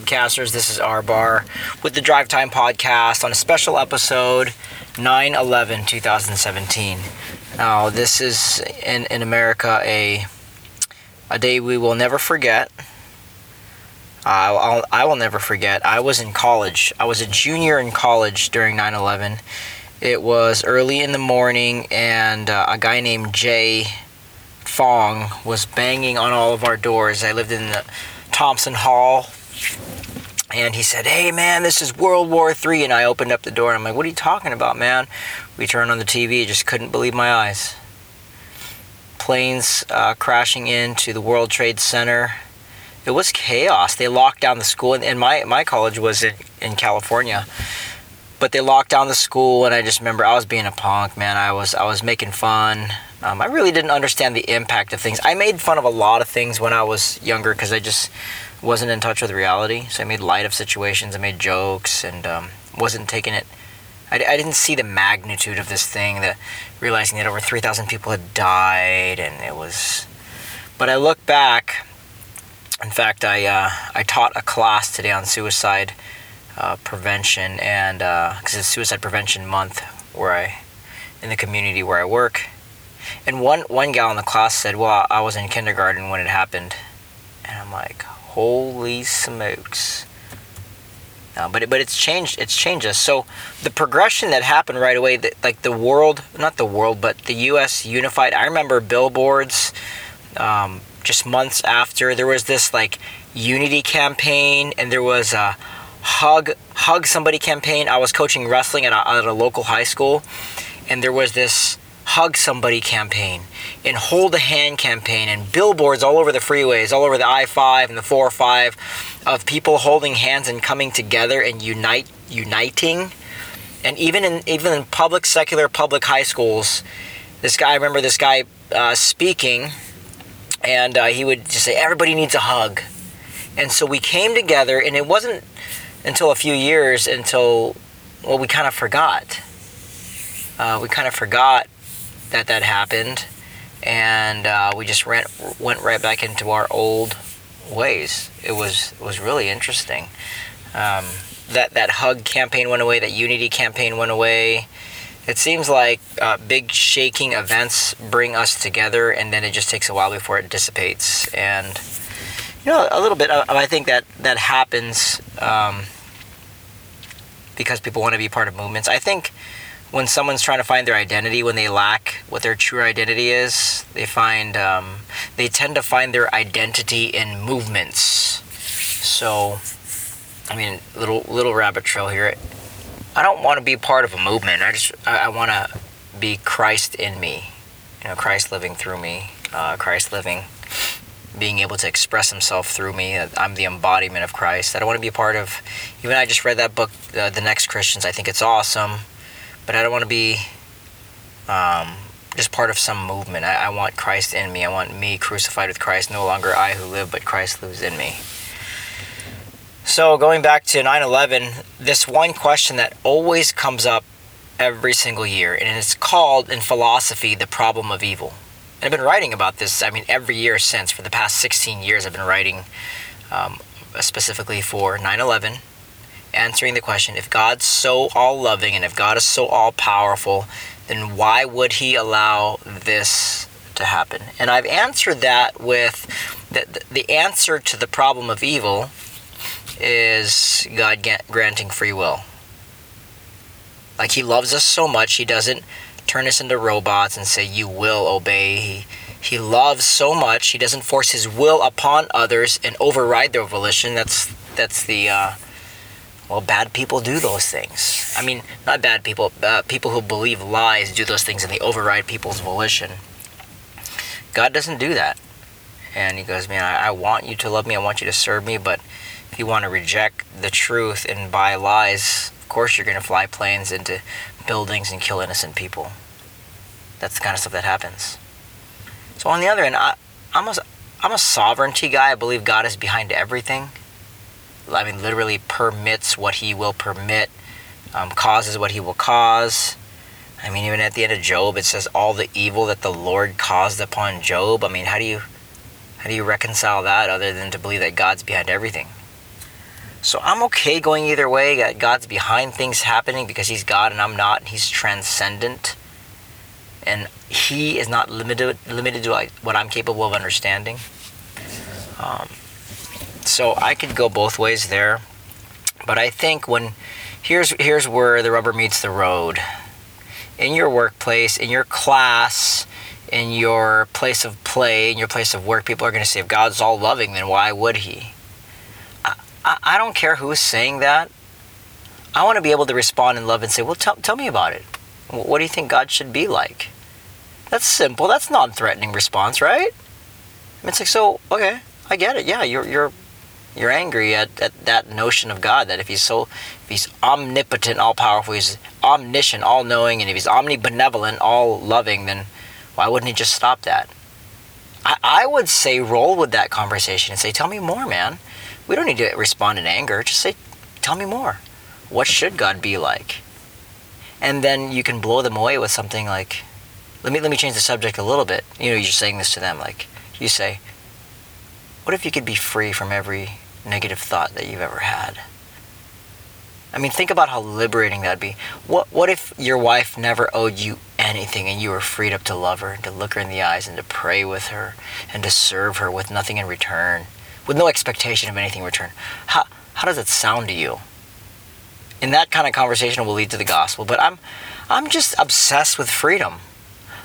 Drivecasters. This is R Bar with the Drive Time Podcast on a special episode 9 11 2017. Now, this is in, in America a, a day we will never forget. Uh, I'll, I will never forget. I was in college. I was a junior in college during 9 11. It was early in the morning, and uh, a guy named Jay Fong was banging on all of our doors. I lived in the Thompson Hall, and he said, "Hey man, this is World War III." And I opened up the door, and I'm like, "What are you talking about, man?" We turned on the TV, just couldn't believe my eyes. Planes uh, crashing into the World Trade Center. It was chaos. They locked down the school, and my my college was in, in California but they locked down the school and i just remember i was being a punk man i was i was making fun um, i really didn't understand the impact of things i made fun of a lot of things when i was younger because i just wasn't in touch with reality so i made light of situations i made jokes and um, wasn't taking it I, I didn't see the magnitude of this thing that realizing that over 3000 people had died and it was but i look back in fact i uh, i taught a class today on suicide uh, prevention and because uh, it's Suicide Prevention Month where I in the community where I work. And one one gal in the class said, "Well, I was in kindergarten when it happened," and I'm like, "Holy smokes!" But it, but it's changed. It's changed us. So the progression that happened right away, that like the world, not the world, but the U.S. unified. I remember billboards. Um, just months after, there was this like unity campaign, and there was a hug hug somebody campaign. I was coaching wrestling at a, at a local high school, and there was this hug somebody campaign and hold a hand campaign and billboards all over the freeways, all over the I-5 and the 4 5 of people holding hands and coming together and unite uniting. And even in even in public secular public high schools, this guy I remember this guy uh, speaking, and uh, he would just say everybody needs a hug. And so we came together, and it wasn't until a few years until well we kind of forgot uh, we kind of forgot that that happened and uh, we just ran, went right back into our old ways it was it was really interesting um, that that hug campaign went away that unity campaign went away it seems like uh, big shaking events bring us together and then it just takes a while before it dissipates and you know, a little bit. Of, I think that that happens um, because people want to be part of movements. I think when someone's trying to find their identity, when they lack what their true identity is, they find um, they tend to find their identity in movements. So, I mean, little little rabbit trail here. I don't want to be part of a movement. I just I, I want to be Christ in me. You know, Christ living through me. Uh, Christ living being able to express himself through me. I'm the embodiment of Christ. I don't want to be a part of, even I just read that book, uh, The Next Christians. I think it's awesome, but I don't want to be um, just part of some movement. I, I want Christ in me. I want me crucified with Christ. No longer I who live, but Christ lives in me. So, going back to 9 11, this one question that always comes up every single year, and it's called in philosophy the problem of evil. And I've been writing about this, I mean, every year since. For the past 16 years, I've been writing um, specifically for 9 11, answering the question if God's so all loving and if God is so all powerful, then why would He allow this to happen? And I've answered that with the, the answer to the problem of evil is God granting free will. Like He loves us so much, He doesn't turn us into robots and say you will obey. He he loves so much he doesn't force his will upon others and override their volition. That's that's the uh, well, bad people do those things. I mean, not bad people. Uh, people who believe lies do those things and they override people's volition. God doesn't do that. And he goes, man, I, I want you to love me. I want you to serve me. But if you want to reject the truth and buy lies, of course you're going to fly planes into buildings and kill innocent people. That's the kind of stuff that happens. So on the other end, I, I'm a, I'm a sovereignty guy. I believe God is behind everything. I mean, literally permits what He will permit, um, causes what He will cause. I mean, even at the end of Job, it says all the evil that the Lord caused upon Job. I mean, how do you how do you reconcile that other than to believe that God's behind everything? So I'm okay going either way. That God's behind things happening because He's God and I'm not. And he's transcendent, and He is not limited limited to what I'm capable of understanding. Um, so I could go both ways there, but I think when here's here's where the rubber meets the road. In your workplace, in your class, in your place of play, in your place of work, people are going to say, if God's all loving, then why would He? I, I, I don't care who's saying that. I want to be able to respond in love and say, well, tell, tell me about it. What do you think God should be like? That's simple. That's non-threatening response, right? It's like, so, okay, I get it. Yeah, you're, you're you're angry at, at that notion of God that if he's so if he's omnipotent, all powerful, he's omniscient, all knowing, and if he's omnibenevolent, all loving, then why wouldn't he just stop that? I, I would say roll with that conversation and say, Tell me more, man. We don't need to respond in anger. Just say, Tell me more. What should God be like? And then you can blow them away with something like, let me let me change the subject a little bit. You know, you're saying this to them, like you say, what if you could be free from every negative thought that you've ever had? I mean, think about how liberating that'd be. What what if your wife never owed you anything and you were freed up to love her and to look her in the eyes and to pray with her and to serve her with nothing in return, with no expectation of anything in return? How how does that sound to you? And that kind of conversation will lead to the gospel. But I'm I'm just obsessed with freedom.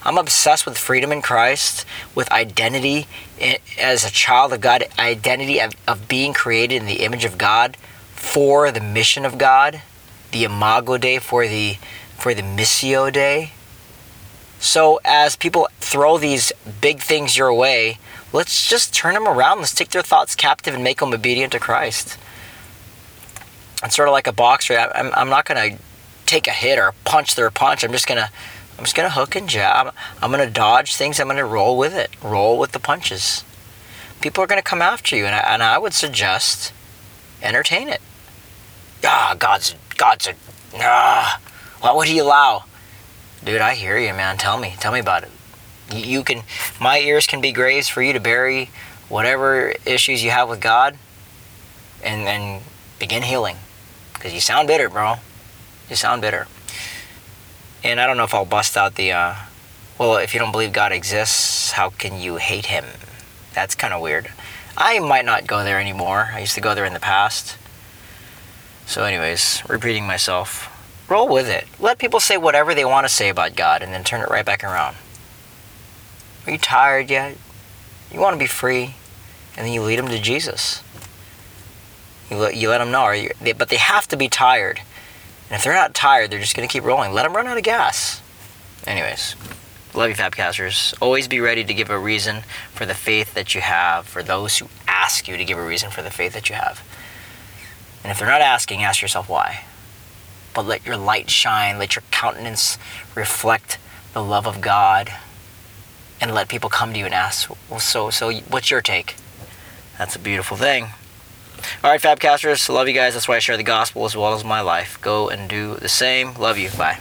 I'm obsessed with freedom in Christ, with identity eh, as a child of God, identity of, of being created in the image of God for the mission of God, the Imago Dei for the for the Missio Dei. So as people throw these big things your way, let's just turn them around. Let's take their thoughts captive and make them obedient to Christ. It's sort of like a boxer. I'm, I'm not going to take a hit or punch their punch. I'm just going to I'm just going to hook and jab. I'm going to dodge things. I'm going to roll with it. Roll with the punches. People are going to come after you, and I, and I would suggest entertain it. Ah, God's God's a ah. What would He allow? Dude, I hear you, man. Tell me, tell me about it. You, you can, my ears can be graves for you to bury whatever issues you have with God, and then begin healing, because you sound bitter, bro. You sound bitter. And I don't know if I'll bust out the, uh, well, if you don't believe God exists, how can you hate him? That's kind of weird. I might not go there anymore. I used to go there in the past. So, anyways, repeating myself. Roll with it. Let people say whatever they want to say about God and then turn it right back around. Are you tired yet? You want to be free? And then you lead them to Jesus. You let, you let them know. You, they, but they have to be tired. And if they're not tired, they're just going to keep rolling. Let them run out of gas. Anyways, love you, Fabcasters. Always be ready to give a reason for the faith that you have, for those who ask you to give a reason for the faith that you have. And if they're not asking, ask yourself why. But let your light shine, let your countenance reflect the love of God, and let people come to you and ask, well, so, so what's your take? That's a beautiful thing. All right, Fabcasters, love you guys. That's why I share the gospel as well as my life. Go and do the same. Love you. Bye.